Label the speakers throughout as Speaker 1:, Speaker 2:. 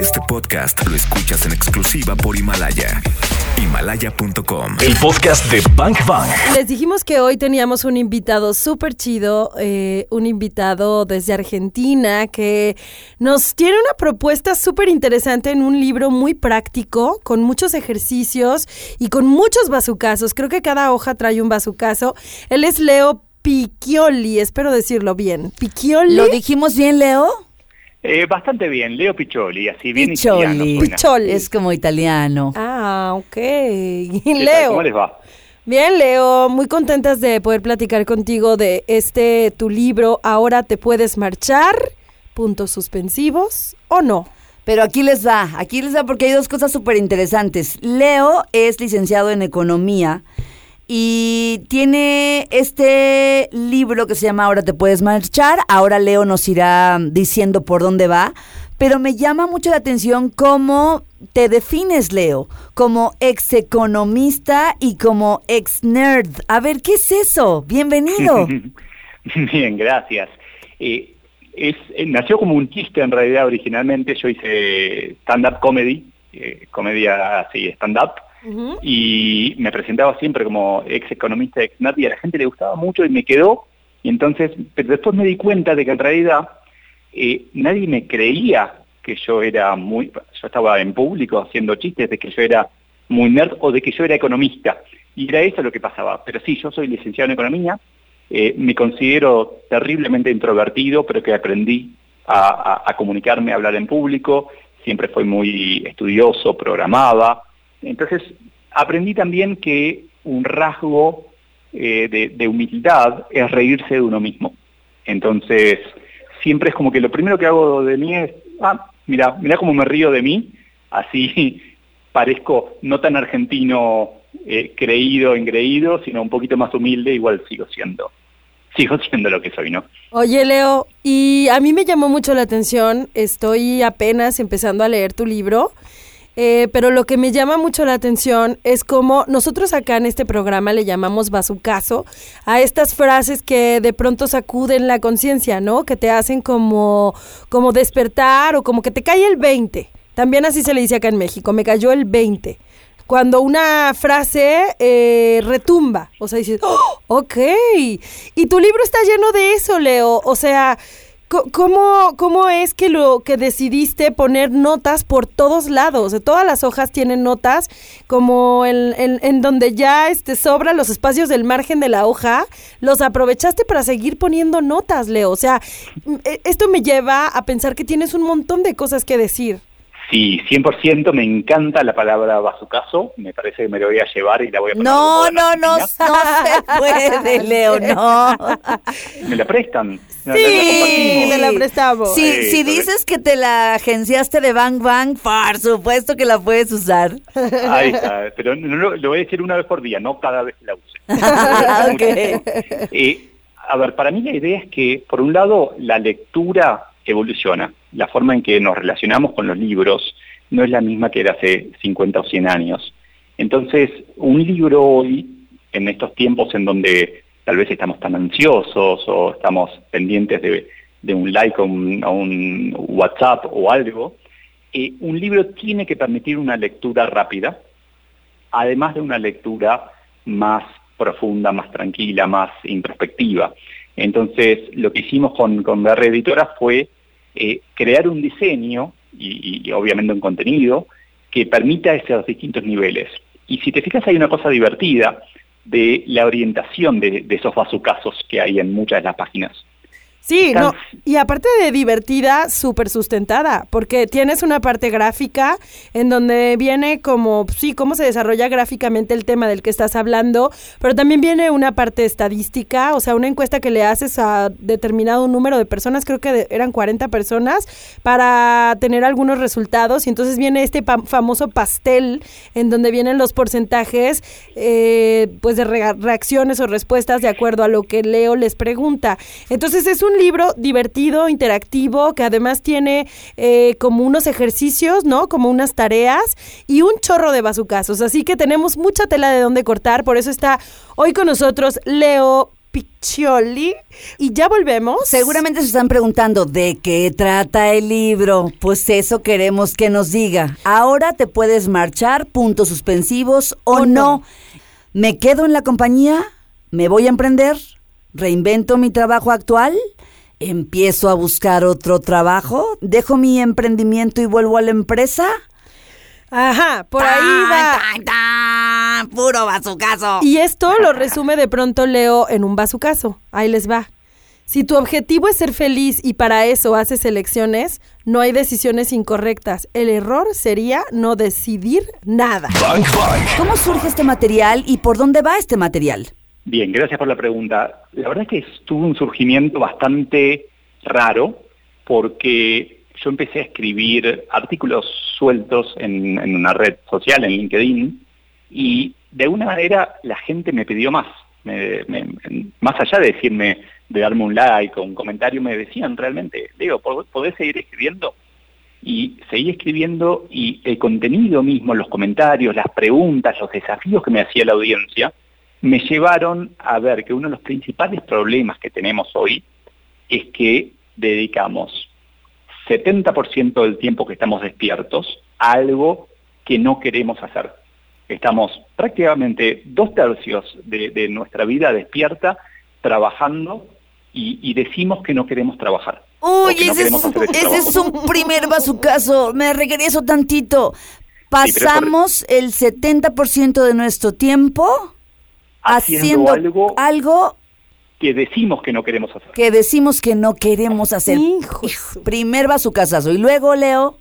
Speaker 1: Este podcast lo escuchas en exclusiva por Himalaya. Himalaya.com.
Speaker 2: El podcast de Bank Bang.
Speaker 3: Les dijimos que hoy teníamos un invitado súper chido, eh, un invitado desde Argentina que nos tiene una propuesta súper interesante en un libro muy práctico, con muchos ejercicios y con muchos bazucazos. Creo que cada hoja trae un bazucazo. Él es Leo Piccioli, espero decirlo bien. Piccioli.
Speaker 4: ¿Lo dijimos bien, Leo?
Speaker 5: Eh, bastante bien, Leo Piccioli, así bien
Speaker 4: Piccioli.
Speaker 5: italiano suena.
Speaker 3: Piccioli.
Speaker 4: Es como italiano.
Speaker 3: Ah, ok. Leo.
Speaker 5: ¿Cómo les va?
Speaker 3: Bien, Leo, muy contentas de poder platicar contigo de este tu libro. Ahora te puedes marchar. Puntos suspensivos o no.
Speaker 4: Pero aquí les va, aquí les va porque hay dos cosas súper interesantes. Leo es licenciado en economía y tiene este libro que se llama Ahora te puedes marchar. Ahora Leo nos irá diciendo por dónde va. Pero me llama mucho la atención cómo te defines, Leo, como ex economista y como ex nerd. A ver, ¿qué es eso? Bienvenido.
Speaker 5: Bien, gracias. Eh, es, eh, nació como un chiste en realidad originalmente. Yo hice stand-up comedy, eh, comedia así, stand-up, y me presentaba siempre como ex economista, ex y a la gente le gustaba mucho y me quedó. Y entonces, pero después me di cuenta de que en realidad eh, nadie me creía que yo era muy, yo estaba en público haciendo chistes de que yo era muy nerd o de que yo era economista. Y era eso lo que pasaba. Pero sí, yo soy licenciado en economía, eh, me considero terriblemente introvertido, pero que aprendí a, a- a comunicarme, a hablar en público, siempre fui muy estudioso, programaba. Entonces, aprendí también que un rasgo eh, de, humildad es reírse de uno mismo. Entonces, siempre es como que lo primero que hago de mí es, ah, mira, mira cómo me río de mí, así parezco no tan argentino eh, creído, engreído, sino un poquito más humilde, igual sigo siendo, sigo siendo lo que soy, ¿no?
Speaker 3: Oye, Leo, y a mí me llamó mucho la atención, estoy apenas empezando a leer tu libro, eh, pero lo que me llama mucho la atención es como nosotros acá en este programa le llamamos bazucazo a estas frases que de pronto sacuden la conciencia, ¿no? Que te hacen como, como despertar o como que te cae el 20. También así se le dice acá en México, me cayó el 20 cuando una frase eh, retumba, o sea, dices, "Oh, ok, y tu libro está lleno de eso, Leo, o sea, ¿cómo, ¿cómo es que lo que decidiste poner notas por todos lados? De todas las hojas tienen notas, como en, donde ya este, sobran los espacios del margen de la hoja, los aprovechaste para seguir poniendo notas, Leo, o sea, e- esto me lleva a pensar que tienes un montón de cosas que decir.
Speaker 5: Sí, 100% me encanta la palabra bazucazo, me parece que me lo voy a llevar y la voy a poner
Speaker 4: No, no, no, no se puede, Leo, no.
Speaker 5: ¿Me la prestan?
Speaker 3: Sí, me la prestamos.
Speaker 4: Si,
Speaker 5: Sí,
Speaker 4: si
Speaker 5: pero-
Speaker 4: dices que te la agenciaste de Bang Bang, por supuesto que la puedes usar.
Speaker 5: Ahí está, pero no, lo, lo voy a decir una vez por día, no cada vez que la use.
Speaker 4: Ok.
Speaker 5: Eh, a ver, para mí la idea es que, por un lado, la lectura evoluciona. La forma en que nos relacionamos con los libros no es la misma que era hace 50 o 100 años. Entonces, un libro hoy, en estos tiempos en donde tal vez estamos tan ansiosos o estamos pendientes de, un like o un, WhatsApp o algo, eh, un libro tiene que permitir una lectura rápida, además de una lectura más profunda, más tranquila, más introspectiva. Entonces, lo que hicimos con, con BR Editora fue eh, crear un diseño y, obviamente un contenido que permita esos distintos niveles. Y si te fijas, hay una cosa divertida de la orientación de, de esos bazucazos que hay en muchas de las páginas.
Speaker 3: Sí, no, y aparte de divertida, súper sustentada, porque tienes una parte gráfica en donde viene como, sí, cómo se desarrolla gráficamente el tema del que estás hablando, pero también viene una parte estadística, o sea, una encuesta que le haces a determinado número de personas, creo que de- eran 40 personas, para tener algunos resultados, y entonces viene este pa- famoso pastel en donde vienen los porcentajes, eh, pues de rea- reacciones o respuestas de acuerdo a lo que Leo les pregunta. Entonces es un libro divertido, interactivo, que además tiene eh, como unos ejercicios, ¿no? Como unas tareas y un chorro de bazucazos. Así que tenemos mucha tela de dónde cortar, por eso está hoy con nosotros Leo Piccioli. Y ya volvemos.
Speaker 4: Seguramente se están preguntando de qué trata el libro. Pues eso queremos que nos diga. Ahora te puedes marchar, puntos suspensivos o,
Speaker 3: O
Speaker 4: no.
Speaker 3: no.
Speaker 4: ¿Me quedo en la compañía? ¿Me voy a emprender? ¿Reinvento mi trabajo actual? ¿Empiezo a buscar otro trabajo? ¿Dejo mi emprendimiento y vuelvo a la empresa?
Speaker 3: Ajá, por ahí va.
Speaker 4: Tan, tan, puro bazucazo.
Speaker 3: Y esto lo resume de pronto Leo en un bazucazo. Ahí les va. Si tu objetivo es ser feliz y para eso haces elecciones, no hay decisiones incorrectas. El error sería no decidir nada.
Speaker 2: Bank Bank.
Speaker 4: ¿Cómo surge este material y por dónde va este material?
Speaker 5: Bien, gracias por la pregunta. La verdad es que tuvo un surgimiento bastante raro porque yo empecé a escribir artículos sueltos en, una red social, en LinkedIn, y de alguna manera la gente me pidió más. Más allá de decirme, de darme un like o un comentario, me decían realmente, ¿pod- ¿podés seguir escribiendo? y seguí escribiendo y el contenido mismo, los comentarios, las preguntas, los desafíos que me hacía la audiencia, me llevaron a ver que uno de los principales problemas que tenemos hoy es que dedicamos 70% del tiempo que estamos despiertos a algo que no queremos hacer. Estamos prácticamente dos tercios de, de nuestra vida despierta trabajando y, y decimos que no queremos trabajar.
Speaker 4: Uy,
Speaker 5: que
Speaker 4: ese, es,
Speaker 5: queremos hacer ese
Speaker 4: ese es un primer bazucazo. Me regreso tantito. Pasamos el 70% de nuestro tiempo
Speaker 5: haciendo, algo
Speaker 4: algo
Speaker 5: que decimos que no queremos hacer.
Speaker 4: que decimos que no queremos hacer.
Speaker 3: Hijo de
Speaker 4: Hijo,
Speaker 3: su-
Speaker 4: primer bazucazazo. Y luego, Leo,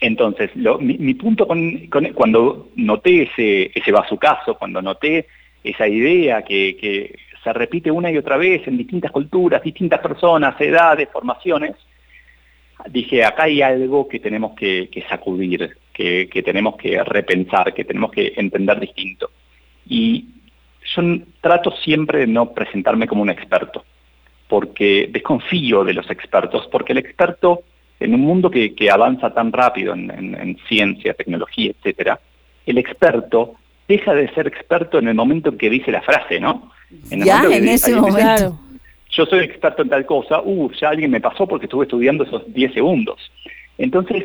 Speaker 5: Entonces, lo- mi, mi punto con, con- cuando noté ese, ese bazucazo, cuando noté esa idea que, que se repite una y otra vez en distintas culturas, distintas personas, edades, formaciones, dije, acá hay algo que tenemos que, que sacudir, que, que tenemos que repensar, que tenemos que entender distinto. Y yo trato siempre de no presentarme como un experto, porque desconfío de los expertos, porque el experto, en un mundo que, que avanza tan rápido en, en- en ciencia, tecnología, etcétera, el experto deja de ser experto en el momento en que dice la frase, ¿no? el
Speaker 4: Ya,
Speaker 5: que
Speaker 4: en
Speaker 5: dice-
Speaker 4: ese
Speaker 5: dice,
Speaker 4: momento.
Speaker 3: Claro.
Speaker 5: yo soy experto en tal cosa, uh, ya alguien me pasó porque estuve estudiando esos 10 segundos. Entonces,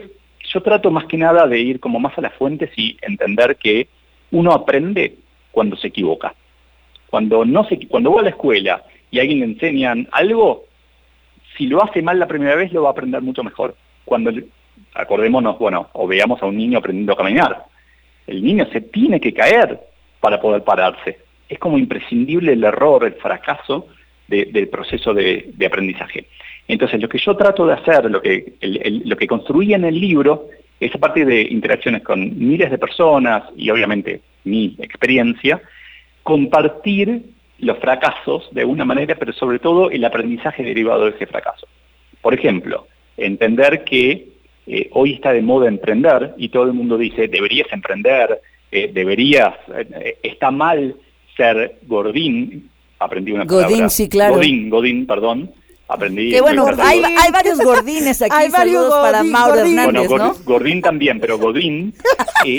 Speaker 5: yo trato más que nada de ir como más a las fuentes y entender que uno aprende cuando se equivoca. Cuando no se cuando va a la escuela y a alguien le enseñan algo, si lo hace mal la primera vez lo va a aprender mucho mejor. Cuando acordémonos, bueno, o veamos a un niño aprendiendo a caminar. El niño se tiene que caer para poder pararse. Es como imprescindible el error, el fracaso de- del proceso de, aprendizaje. Entonces, lo que yo trato de hacer, lo que, lo que construí en el libro, es a partir de interacciones con miles de personas y obviamente mi experiencia, compartir los fracasos de alguna manera, pero sobre todo el aprendizaje derivado de ese fracaso. Por ejemplo, entender que eh, hoy está de moda emprender y todo el mundo dice, deberías emprender, eh, deberías, eh, está mal ser gordín, aprendí una
Speaker 4: Godín,
Speaker 5: palabra.
Speaker 4: sí, claro.
Speaker 5: Godín, Godín, perdón, aprendí.
Speaker 4: que bueno, hay, varios gordines aquí.
Speaker 3: Hay varios
Speaker 4: Saludos para Mauro
Speaker 3: gordín.
Speaker 4: Hernández,
Speaker 5: bueno,
Speaker 4: ¿no?
Speaker 5: Gor- Gordín también, pero Godín, eh,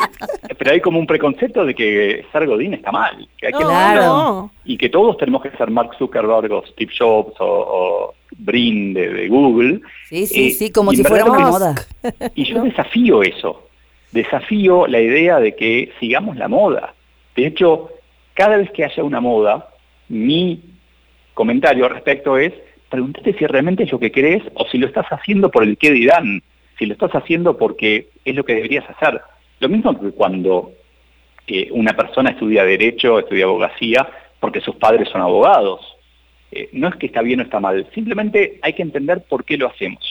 Speaker 5: pero hay como un preconcepto de que ser Godín está mal, que hay que
Speaker 4: Claro.
Speaker 5: y que todos tenemos que ser Mark Zuckerberg o Steve Jobs o, o Brin de, de Google.
Speaker 4: Sí, sí,
Speaker 5: Eh,
Speaker 4: sí, como si fuera una moda.
Speaker 5: Y yo desafío eso, desafío la idea de que sigamos la moda. De hecho, cada vez que haya una moda, mi comentario al respecto es, pregúntate si realmente es lo que crees o si lo estás haciendo por el qué dirán, si lo estás haciendo porque es lo que deberías hacer. Lo mismo que cuando eh, una persona estudia derecho, estudia abogacía, porque sus padres son abogados. Eh, no es que está bien o está mal, simplemente hay que entender por qué lo hacemos.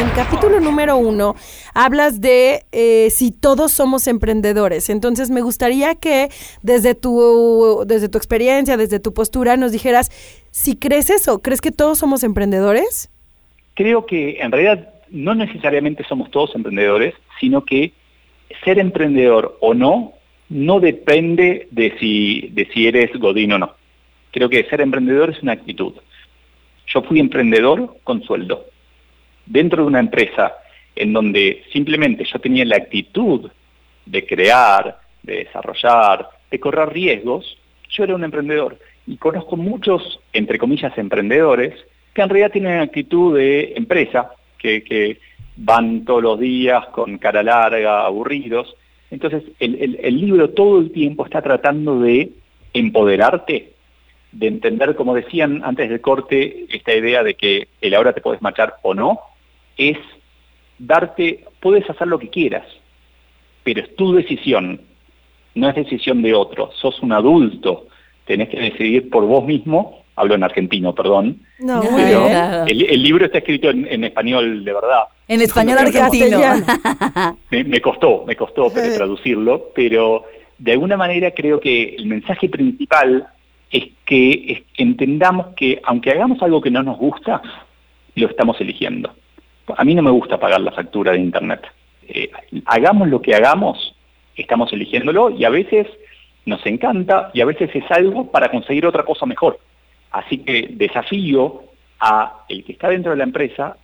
Speaker 3: En el capítulo número uno hablas de eh, si todos somos emprendedores. Entonces me gustaría que desde tu, desde tu experiencia, desde tu postura, nos dijeras si crees eso. ¿Crees que todos somos emprendedores?
Speaker 5: Creo que en realidad no necesariamente somos todos emprendedores, sino que ser emprendedor o no no depende de si, de si eres godín o no. Creo que ser emprendedor es una actitud. Yo fui emprendedor con sueldo. Dentro de una empresa en donde simplemente yo tenía la actitud de crear, de desarrollar, de correr riesgos, yo era un emprendedor. y conozco muchos, entre comillas, emprendedores que en realidad tienen actitud de empresa, que, van todos los días con cara larga, aburridos. Entonces, el, libro todo el tiempo está tratando de empoderarte, de entender, como decían antes del corte, esta idea de que el ahora te puedes marchar o no, es darte, puedes hacer lo que quieras, pero es tu decisión, no es decisión de otro, sos un adulto, tenés que decidir por vos mismo, hablo en argentino, perdón,
Speaker 3: No,
Speaker 5: pero el, el libro está escrito en, en español de verdad.
Speaker 4: En español argentino.
Speaker 5: Me, me costó, me costó traducirlo, pero de alguna manera creo que el mensaje principal es que entendamos que aunque hagamos algo que no nos gusta, lo estamos eligiendo. A mí no me gusta pagar la factura de Internet. Eh, hagamos lo que hagamos, estamos eligiéndolo y a veces nos encanta y a veces es algo para conseguir otra cosa mejor. Así que desafío a el que está dentro de la empresa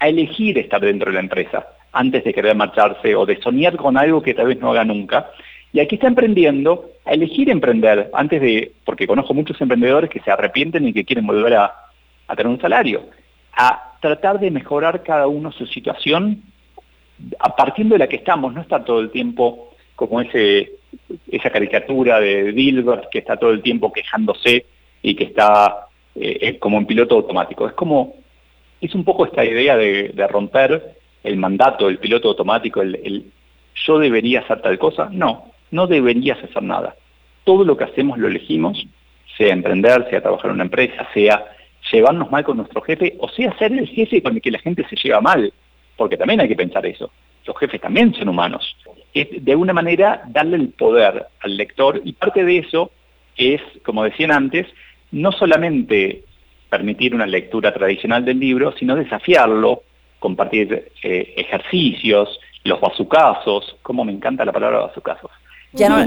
Speaker 5: a elegir estar dentro de la empresa antes de querer marcharse o de soñar con algo que tal vez no haga nunca. Y aquí está emprendiendo, a elegir emprender antes de, porque conozco muchos emprendedores que se arrepienten y que quieren volver a, tener un salario, a tratar de mejorar cada uno su situación a partiendo de la que estamos, no estar todo el tiempo como ese esa caricatura de Dilbert que está todo el tiempo quejándose y que está eh, como en piloto automático. Es como, es un poco esta idea de, romper el mandato del piloto automático, el, el yo debería hacer tal cosa. No, no deberías hacer nada. Todo lo que hacemos lo elegimos, sea emprender, sea trabajar en una empresa, sea llevarnos mal con nuestro jefe, o sea ser el jefe con el que la gente se lleva mal, porque también hay que pensar eso. Los jefes también son humanos. Es de alguna manera darle el poder al lector y parte de eso es, como decían antes, no solamente permitir una lectura tradicional del libro, sino desafiarlo, compartir eh, ejercicios, los bazucazos, como me encanta la palabra bazucazos.
Speaker 4: Ya no-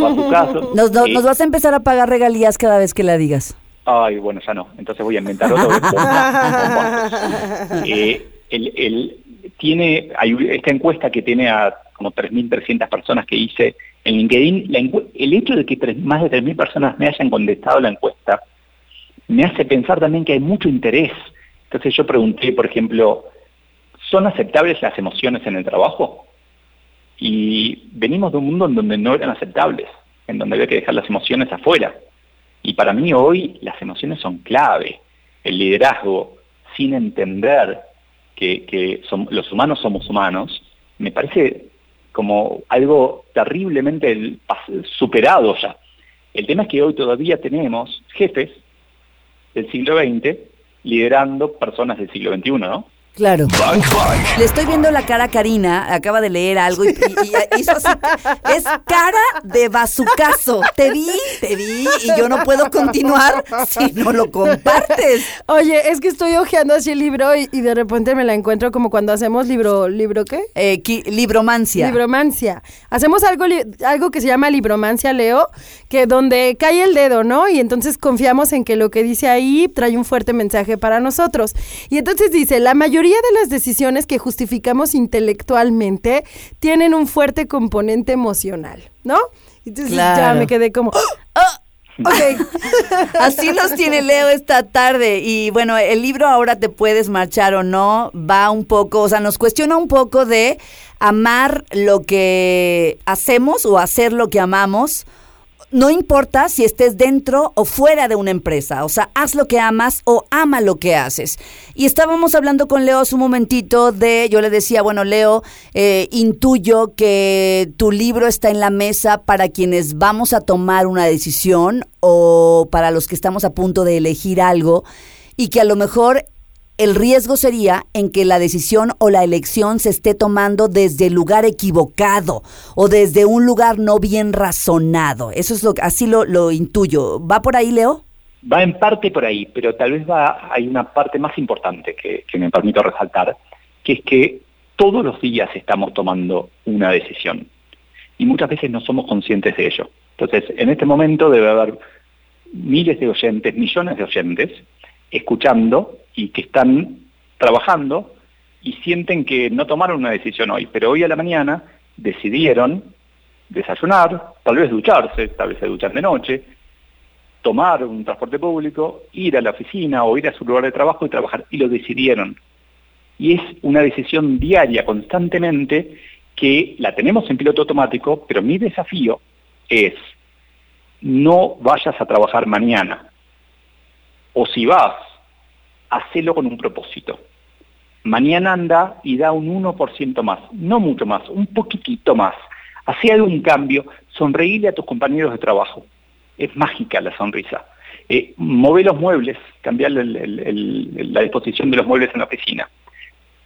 Speaker 4: Nos, nos- nos vas a empezar a pagar regalías cada vez que la digas.
Speaker 5: Ay, bueno, ya no. Entonces voy a inventar otro. Eh, el, el- tiene, hay esta encuesta que tiene a como 3.300 personas que hice en LinkedIn. La el hecho de que más de 3.000 personas me hayan contestado la encuesta me hace pensar también que hay mucho interés. Entonces yo pregunté, por ejemplo, ¿son aceptables las emociones en el trabajo? Y venimos de un mundo en donde no eran aceptables, en donde había que dejar las emociones afuera. Y para mí hoy las emociones son clave. El liderazgo, sin entender que, los humanos somos humanos, me parece como algo terriblemente superado ya. El tema es que hoy todavía tenemos jefes del siglo XX liderando personas del siglo XXI, ¿no?
Speaker 4: Claro. Le estoy viendo la cara a Karina, acaba de leer algo y, y- y hizo así. Es cara de bazucazo. Te vi, te vi y yo no puedo continuar si no lo compartes.
Speaker 3: Oye, es que estoy hojeando así el libro y, y de repente me la encuentro como cuando hacemos libro, ¿libro qué?
Speaker 4: Eh, qui- libromancia.
Speaker 3: Libromancia. Hacemos algo, li- algo que se llama libromancia, Leo, que donde cae el dedo, ¿no? Y entonces confiamos en que lo que dice ahí trae un fuerte mensaje para nosotros. Y entonces dice, la mayoría de las decisiones que justificamos intelectualmente tienen un fuerte componente emocional, ¿no? Entonces ya
Speaker 4: Claro.
Speaker 3: me quedé como, "Ah, ok.
Speaker 4: Así los tiene Leo esta tarde. Y bueno, el libro Ahora te puedes marchar o no va un poco, o sea, nos cuestiona un poco de amar lo que hacemos o hacer lo que amamos. No importa si estés dentro o fuera de una empresa, o sea, haz lo que amas o ama lo que haces. Y estábamos hablando con Leo hace un momentito de, yo le decía, bueno, Leo, eh, intuyo que tu libro está en la mesa para quienes vamos a tomar una decisión o para los que estamos a punto de elegir algo y que a lo mejor el riesgo sería en que la decisión o la elección se esté tomando desde el lugar equivocado o desde un lugar no bien razonado. Eso es lo así lo, lo intuyo. ¿Va por ahí, Leo?
Speaker 5: Va en parte por ahí, pero tal vez va, hay una parte más importante que, que me permito resaltar, que es que todos los días estamos tomando una decisión y muchas veces no somos conscientes de ello. Entonces, en este momento debe haber miles de oyentes, millones de oyentes, escuchando y que están trabajando y sienten que no tomaron una decisión hoy, pero hoy a la mañana decidieron desayunar, tal vez ducharse, tal vez se duchan de noche, tomar un transporte público, ir a la oficina o ir a su lugar de trabajo y trabajar. Y lo decidieron. Y es una decisión diaria, constantemente, que la tenemos en piloto automático, pero mi desafío es no vayas a trabajar mañana. O si vas, hacelo con un propósito. Mañana anda y da un 1% más, no mucho más, un poquitito más. Hacé algún cambio, sonreíle a tus compañeros de trabajo. Es mágica la sonrisa. Eh, los muebles, cambiar la disposición de los muebles en la oficina.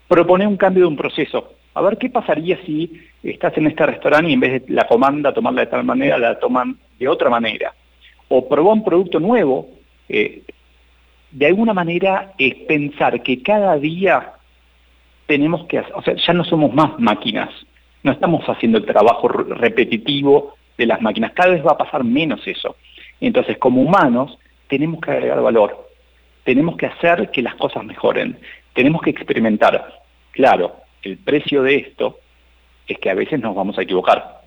Speaker 5: Propone un cambio de un proceso. A ver qué pasaría si estás en este restaurante y en vez de la comanda tomarla de tal manera, la toman de otra manera. O probó un producto nuevo. Eh, de alguna manera es pensar que cada día tenemos que hacer, o sea, ya no somos más máquinas, no estamos haciendo el trabajo repetitivo de las máquinas, cada vez va a pasar menos eso. Entonces, como humanos, tenemos que agregar valor, tenemos que hacer que las cosas mejoren, tenemos que experimentar. Claro, el precio de esto es que a veces nos vamos a equivocar.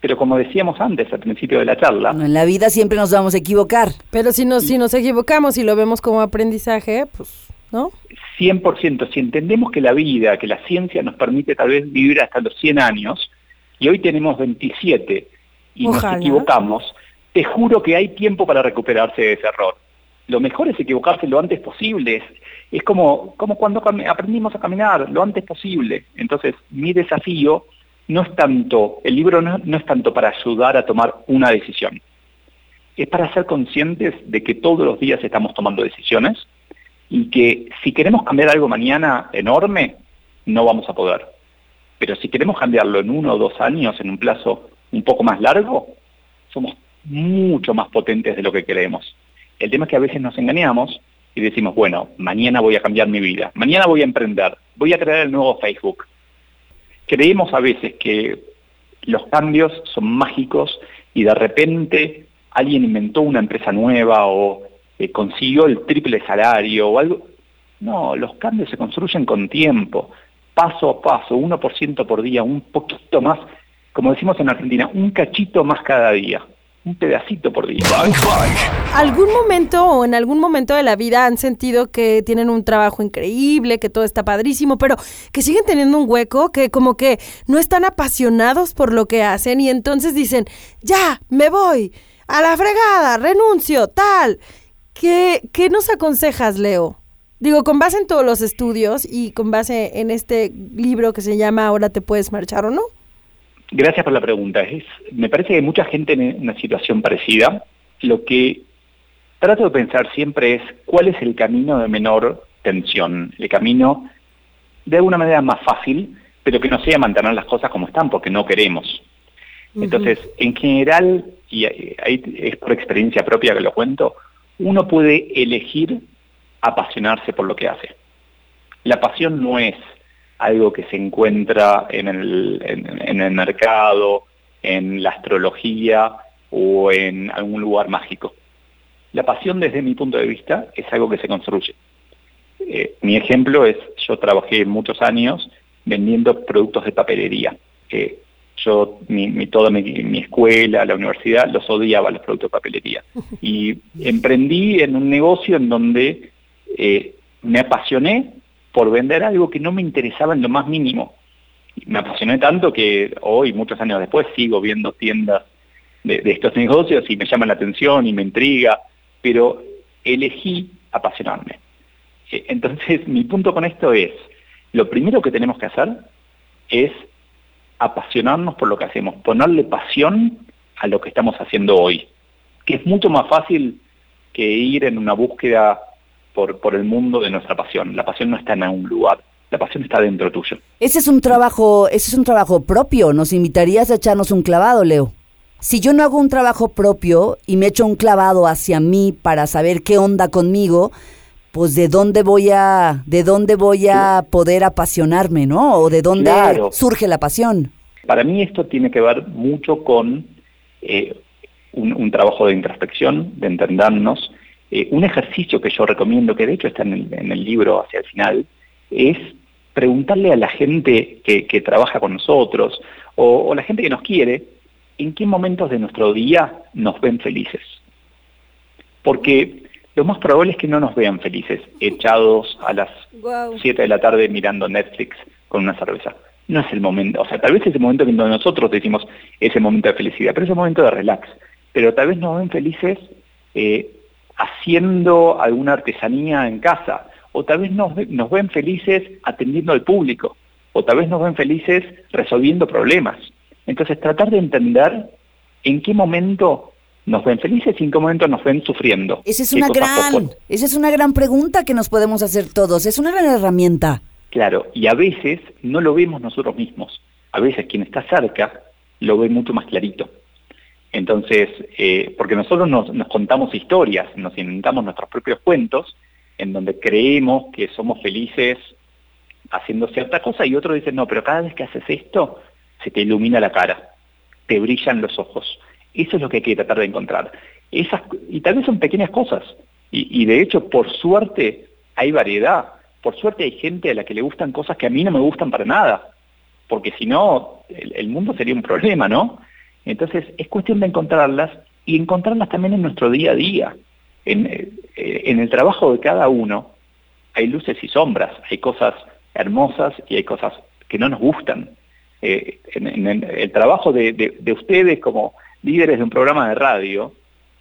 Speaker 5: Pero como decíamos antes, al principio de la charla...
Speaker 4: en la vida siempre nos vamos a equivocar.
Speaker 3: Pero si nos, si nos equivocamos y lo vemos como aprendizaje, pues, ¿no?
Speaker 5: 100%. Si entendemos que la vida, que la ciencia nos permite tal vez vivir hasta los 100 años, y hoy tenemos 27 y nos equivocamos, te juro que hay tiempo para recuperarse de ese error. Lo mejor es equivocarse lo antes posible. Es, como, como cuando aprendimos a caminar, lo antes posible. Entonces, mi desafío no es tanto, el libro no, es tanto para ayudar a tomar una decisión. Es para ser conscientes de que todos los días estamos tomando decisiones y que si queremos cambiar algo mañana enorme, no vamos a poder. Pero si queremos cambiarlo en uno o dos años, en un plazo un poco más largo, somos mucho más potentes de lo que creemos. El tema es que a veces nos engañamos y decimos, bueno, mañana voy a cambiar mi vida, mañana voy a emprender, voy a crear el nuevo Facebook. Creemos a veces que los cambios son mágicos y de repente alguien inventó una empresa nueva o eh, consiguió el triple salario o algo. No, los cambios se construyen con tiempo, paso a paso, 1% por día, un poquito más, como decimos en Argentina, un cachito más cada día un pedacito por día.
Speaker 3: ¿Algún momento o en algún momento de la vida han sentido que tienen un trabajo increíble, que todo está padrísimo, pero que siguen teniendo un hueco, que como que no están apasionados por lo que hacen y entonces dicen, ya, me voy, a la fregada, renuncio, tal? ¿Qué, qué nos aconsejas, Leo? Digo, con base en todos los estudios y con base en este libro que se llama Ahora te puedes marchar o no.
Speaker 5: Gracias por la pregunta. Es, me parece que hay mucha gente en una situación parecida. Lo que trato de pensar siempre es cuál es el camino de menor tensión, el camino de alguna manera más fácil, pero que no sea mantener las cosas como están, porque no queremos. Entonces, en general, y ahí es por experiencia propia que lo cuento, uno puede elegir apasionarse por lo que hace. La pasión no es algo que se encuentra en el, en, el mercado, en la astrología o en algún lugar mágico. La pasión desde mi punto de vista es algo que se construye. Eh, mi ejemplo es, yo trabajé muchos años vendiendo productos de papelería. Eh, yo, mi, toda mi, escuela, la universidad, los odiaba los productos de papelería. Y emprendí en un negocio en donde eh, me apasioné por vender algo que no me interesaba en lo más mínimo. Me apasioné tanto que hoy, muchos años después, sigo viendo tiendas de, estos negocios y me llama la atención y me intriga, pero elegí apasionarme. E, entonces, mi punto con esto es, lo primero que tenemos que hacer es apasionarnos por lo que hacemos, ponerle pasión a lo que estamos haciendo hoy, que es mucho más fácil que ir en una búsqueda por, el mundo de nuestra pasión. La pasión no está en algún lugar, la pasión está dentro tuyo.
Speaker 4: Ese es un trabajo, ese es un trabajo propio. Nos invitarías a echarnos un clavado, Leo. Si yo no hago un trabajo propio y me echo un clavado hacia mí para saber qué onda conmigo, pues de dónde voy a, de dónde voy a poder apasionarme, ¿no? O de dónde surge la pasión.
Speaker 5: Para mí esto tiene que ver mucho con eh, un, un, trabajo de introspección, de entendernos, eh, un ejercicio que yo recomiendo, que de hecho está en el, libro hacia el final, es preguntarle a la gente que, trabaja con nosotros o, la gente que nos quiere, en qué momentos de nuestro día nos ven felices. Porque lo más probable es que no nos vean felices, echados a las
Speaker 3: Guau.
Speaker 5: 7 de la tarde mirando Netflix con una cerveza. No es el momento, o sea, tal vez es el momento que nosotros decimos ese momento de felicidad, pero es el momento de relax. Pero tal vez nos ven felices eh, haciendo alguna artesanía en casa, o tal vez nos, ve- nos ven felices atendiendo al público, o tal vez nos ven felices resolviendo problemas. Entonces, tratar de entender en qué momento nos ven felices y en qué momento nos ven sufriendo.
Speaker 4: Esa es una gran, esa es una gran pregunta que nos podemos hacer todos. Es una gran herramienta.
Speaker 5: Claro, y a veces no lo vemos nosotros mismos. A veces quien está cerca lo ve mucho más clarito. Entonces, eh, porque nosotros nos, nos contamos historias, nos inventamos nuestros propios cuentos, en donde creemos que somos felices haciendo cierta cosa y otros dicen, no, pero cada vez que haces esto, se te ilumina la cara, te brillan los ojos. Eso es lo que hay que tratar de encontrar. Y tal vez son pequeñas cosas. Y, de hecho, por suerte, hay variedad. Por suerte hay gente a la que le gustan cosas que a mí no me gustan para nada. Porque si no, el mundo sería un problema, ¿no? Entonces, es cuestión de encontrarlas y encontrarlas también en nuestro día a día. En, eh, en el trabajo de cada uno hay luces y sombras, hay cosas hermosas y hay cosas que no nos gustan. Eh, en, el trabajo de, de- de ustedes como líderes de un programa de radio,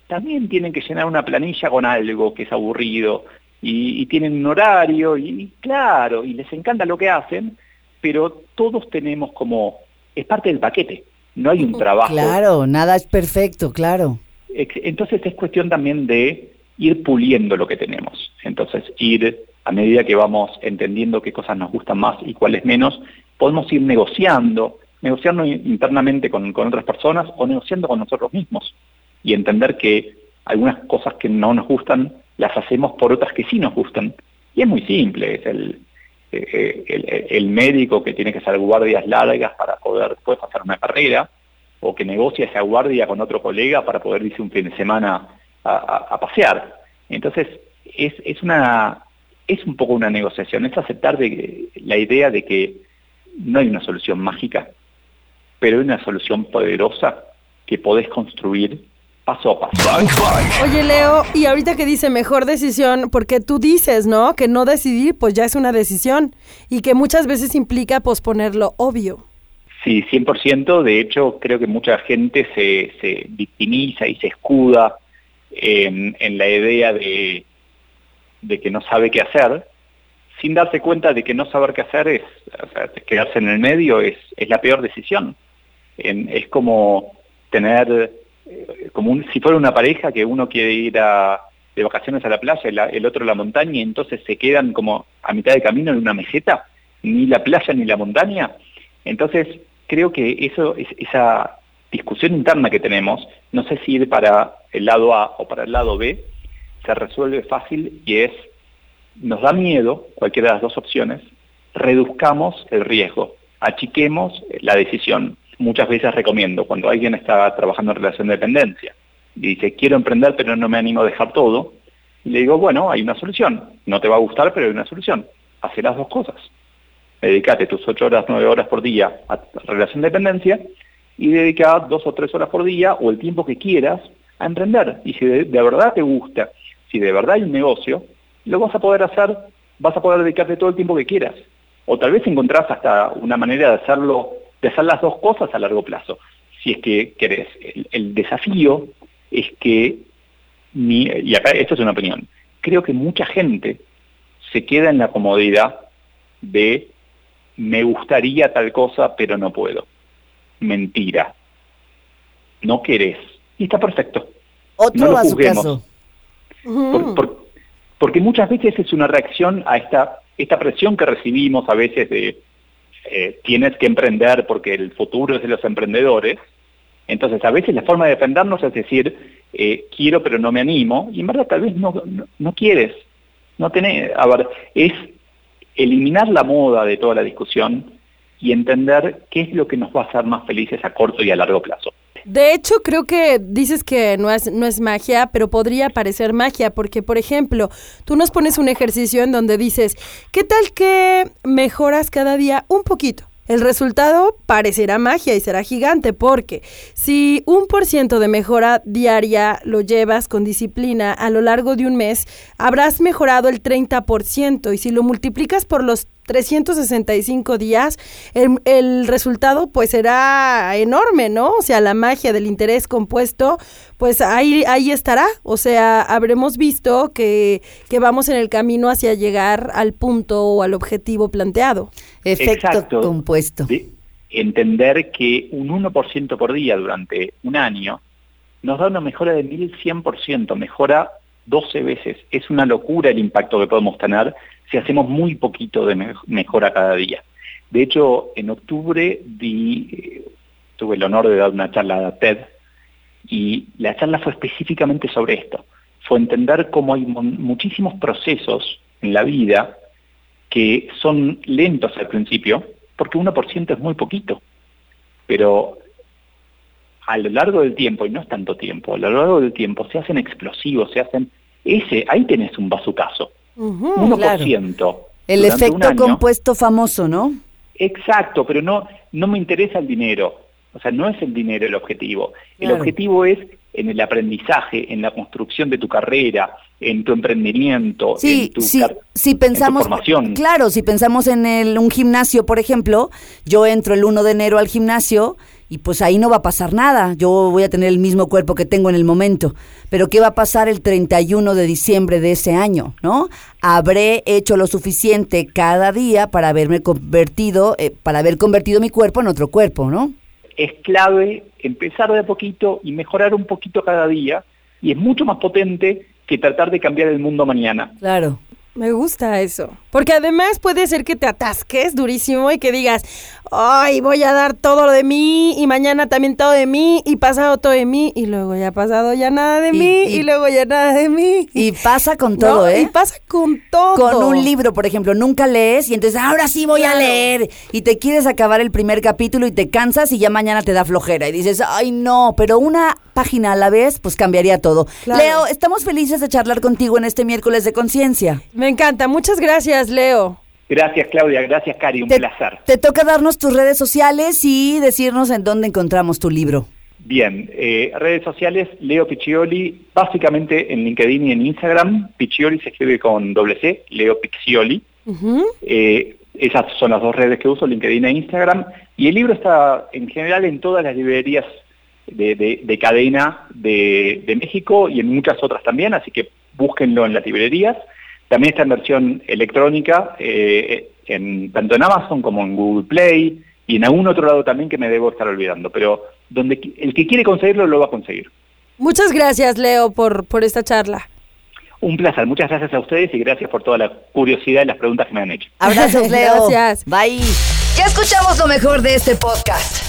Speaker 5: también tienen que llenar una planilla con algo que es aburrido y tienen un horario y claro, y les encanta lo que hacen, pero todos tenemos como, es parte del paquete, no hay un trabajo.
Speaker 4: Claro, nada es perfecto, claro.
Speaker 5: Entonces es cuestión también de ir puliendo lo que tenemos. Entonces ir a medida que vamos entendiendo qué cosas nos gustan más y cuáles menos, podemos ir negociando, negociando in- internamente con, con otras personas o negociando con nosotros mismos y entender que algunas cosas que no nos gustan las hacemos por otras que sí nos gustan. Y es muy simple, es el, eh, el, médico que tiene que hacer guardias largas para poder después hacer una carrera, o que negocia esa guardia con otro colega para poder irse un fin de semana a, pasear. Entonces, es, es, una, es un poco una negociación, es aceptar de la idea de que no hay una solución mágica, pero hay una solución poderosa que podés construir paso a paso.
Speaker 2: Bank Bank.
Speaker 3: Oye, Leo, y ahorita que dice mejor decisión, porque tú dices, ¿no? Que no decidir, pues ya es una decisión. Y que muchas veces implica posponer lo obvio.
Speaker 5: Sí, 100%. De hecho, creo que mucha gente se, se victimiza y se escuda en, en la idea de, de que no sabe qué hacer, sin darse cuenta de que no saber qué hacer es, o sea, quedarse en el medio es, es la peor decisión. En- es como tener, eh, como si fuera una pareja que uno quiere ir a, de vacaciones a la playa, el otro a la montaña, y entonces se quedan como a mitad de camino en una meseta, ni la playa ni la montaña. Entonces, creo que eso, es- esa discusión interna que tenemos, no sé si ir para el lado A o para el lado B, se resuelve fácil y es, nos da miedo, cualquiera de las dos opciones, reduzcamos el riesgo, achiquemos la decisión. Muchas veces recomiendo, cuando alguien está trabajando en relación de dependencia y dice, quiero emprender pero no me animo a dejar todo, le digo, bueno, hay una solución. No te va a gustar, pero hay una solución. Hacer las dos cosas. Dedicate tus ocho horas, nueve horas por día a relación de dependencia y dedica dos o tres horas por día o el tiempo que quieras a emprender. Y si de, de verdad te gusta, si de verdad hay un negocio, lo vas a poder hacer, vas a poder dedicarte todo el tiempo que quieras. O tal vez encontrás hasta una manera de hacerlo, de hacer las dos cosas a largo plazo, si es que querés. El, el desafío es que, mi- y acá esto es una opinión, creo que mucha gente se queda en la comodidad de me gustaría tal cosa, pero no puedo. Mentira. No querés. Y está perfecto.
Speaker 4: Otro
Speaker 5: No lo
Speaker 4: a su
Speaker 5: juzguemos.
Speaker 4: caso.
Speaker 5: Por- por- porque muchas veces es una reacción a esta, esta presión que recibimos a veces de eh, tienes que emprender porque el futuro es de los emprendedores. Entonces a veces la forma de defendernos es decir, eh, quiero pero no me animo, y en verdad tal vez no, no, no quieres. No tenés, a ver, es eliminar la moda de toda la discusión y entender qué es lo que nos va a hacer más felices a corto y a largo plazo.
Speaker 3: De hecho, creo que dices que no es, no es magia, pero podría parecer magia, porque, por ejemplo, tú nos pones un ejercicio en donde dices, ¿qué tal que mejoras cada día un poquito? el resultado parecerá magia y será gigante porque si un por ciento de mejora diaria lo llevas con disciplina a lo largo de un mes, habrás mejorado el 30% y si lo multiplicas por los 365 días, el, el, resultado pues será enorme, ¿no? O sea, la magia del interés compuesto, pues ahí, ahí estará. O sea, habremos visto que, que vamos en el camino hacia llegar al punto o al objetivo planteado.
Speaker 4: Efecto Exacto. compuesto.
Speaker 5: De entender que un 1% por día durante un año nos da una mejora de 1100%, mejora 12 veces. Es una locura el impacto que podemos tener si hacemos muy poquito de mejora cada día. De hecho, en octubre di, tuve el honor de dar una charla a TED y la charla fue específicamente sobre esto. Fue entender cómo hay muchísimos procesos en la vida que son lentos al principio, porque 1% es muy poquito, pero a lo largo del tiempo, y no es tanto tiempo, a lo largo del tiempo se hacen explosivos, se hacen... Ese, ahí tenés un bazucazo. 1%.
Speaker 4: El efecto compuesto famoso, ¿no?
Speaker 5: Exacto, pero no, no me interesa el dinero. O sea, no es el dinero el objetivo. El objetivo es en el aprendizaje, en la construcción de tu carrera, en tu emprendimiento, en tu,
Speaker 4: si pensamos,
Speaker 5: formación.
Speaker 4: Claro, si pensamos en el, un gimnasio, por ejemplo, yo entro el 1 de enero al gimnasio y pues ahí no va a pasar nada. Yo voy a tener el mismo cuerpo que tengo en el momento. Pero ¿qué va a pasar el 31 de diciembre de ese año? ¿No? Habré hecho lo suficiente cada día para haberme convertido, eh, para haber convertido mi cuerpo en otro cuerpo, ¿no?
Speaker 5: Es clave empezar de a poquito y mejorar un poquito cada día y es mucho más potente que tratar de cambiar el mundo mañana.
Speaker 4: Claro.
Speaker 3: Me gusta eso. Porque además puede ser que te atasques durísimo y que digas, ay, voy a dar todo de mí y mañana también todo de mí y pasado todo de mí y luego ya ha pasado ya nada de mí y, luego ya nada de mí.
Speaker 4: Y pasa con todo, ¿eh?
Speaker 3: Y pasa con todo.
Speaker 4: Con un libro, por ejemplo, nunca lees y entonces ahora sí voy a leer y te quieres acabar el primer capítulo y te cansas y ya mañana te da flojera y dices, ay no, pero una página a la vez, pues cambiaría todo. Leo, estamos felices de charlar contigo en este miércoles de conciencia.
Speaker 3: Me encanta. Muchas gracias, Leo.
Speaker 5: Gracias, Claudia. Gracias, Cari. Un placer.
Speaker 4: Te toca darnos tus redes sociales y decirnos en dónde encontramos tu libro.
Speaker 5: Bien, eh, redes sociales, Leo Piccioli, básicamente en LinkedIn y en Instagram. Piccioli se escribe con doble C, Leo Piccioli. Eh, esas son las dos redes que uso, LinkedIn e Instagram. Y el libro está en general en todas las librerías de, cadena de, de, México y en muchas otras también, así que búsquenlo en las librerías. También está en versión electrónica, eh, en, tanto en Amazon como en Google Play y en algún otro lado también que me debo estar olvidando. Pero donde el que quiere conseguirlo lo va a conseguir.
Speaker 3: Muchas gracias, Leo, por, por esta charla.
Speaker 5: Un placer, muchas gracias a ustedes y gracias por toda la curiosidad y las preguntas que me han hecho.
Speaker 4: Abrazos, Leo.
Speaker 3: Gracias.
Speaker 4: Bye. Ya escuchamos lo mejor de este podcast.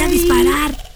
Speaker 4: a disparar.